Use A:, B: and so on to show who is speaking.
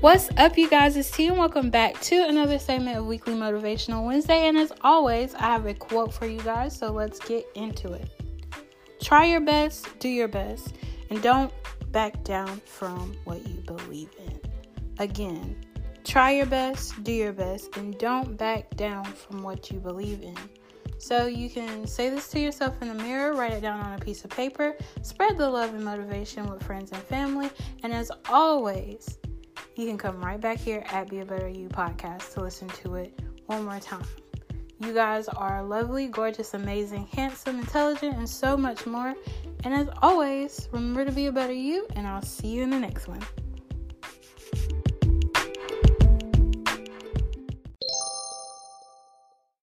A: What's up, you guys? It's T, and welcome back to another segment of Weekly Motivational Wednesday. And as always, I have a quote for you guys, so let's get into it. Try your best, do your best, and don't back down from what you believe in. Again, try your best, do your best, and don't back down from what you believe in. So you can say this to yourself in the mirror, write it down on a piece of paper, spread the love and motivation with friends and family, and as always, you can come right back here at Be a Better You podcast to listen to it one more time. You guys are lovely, gorgeous, amazing, handsome, intelligent, and so much more. And as always, remember to be a better you, and I'll see you in the next one.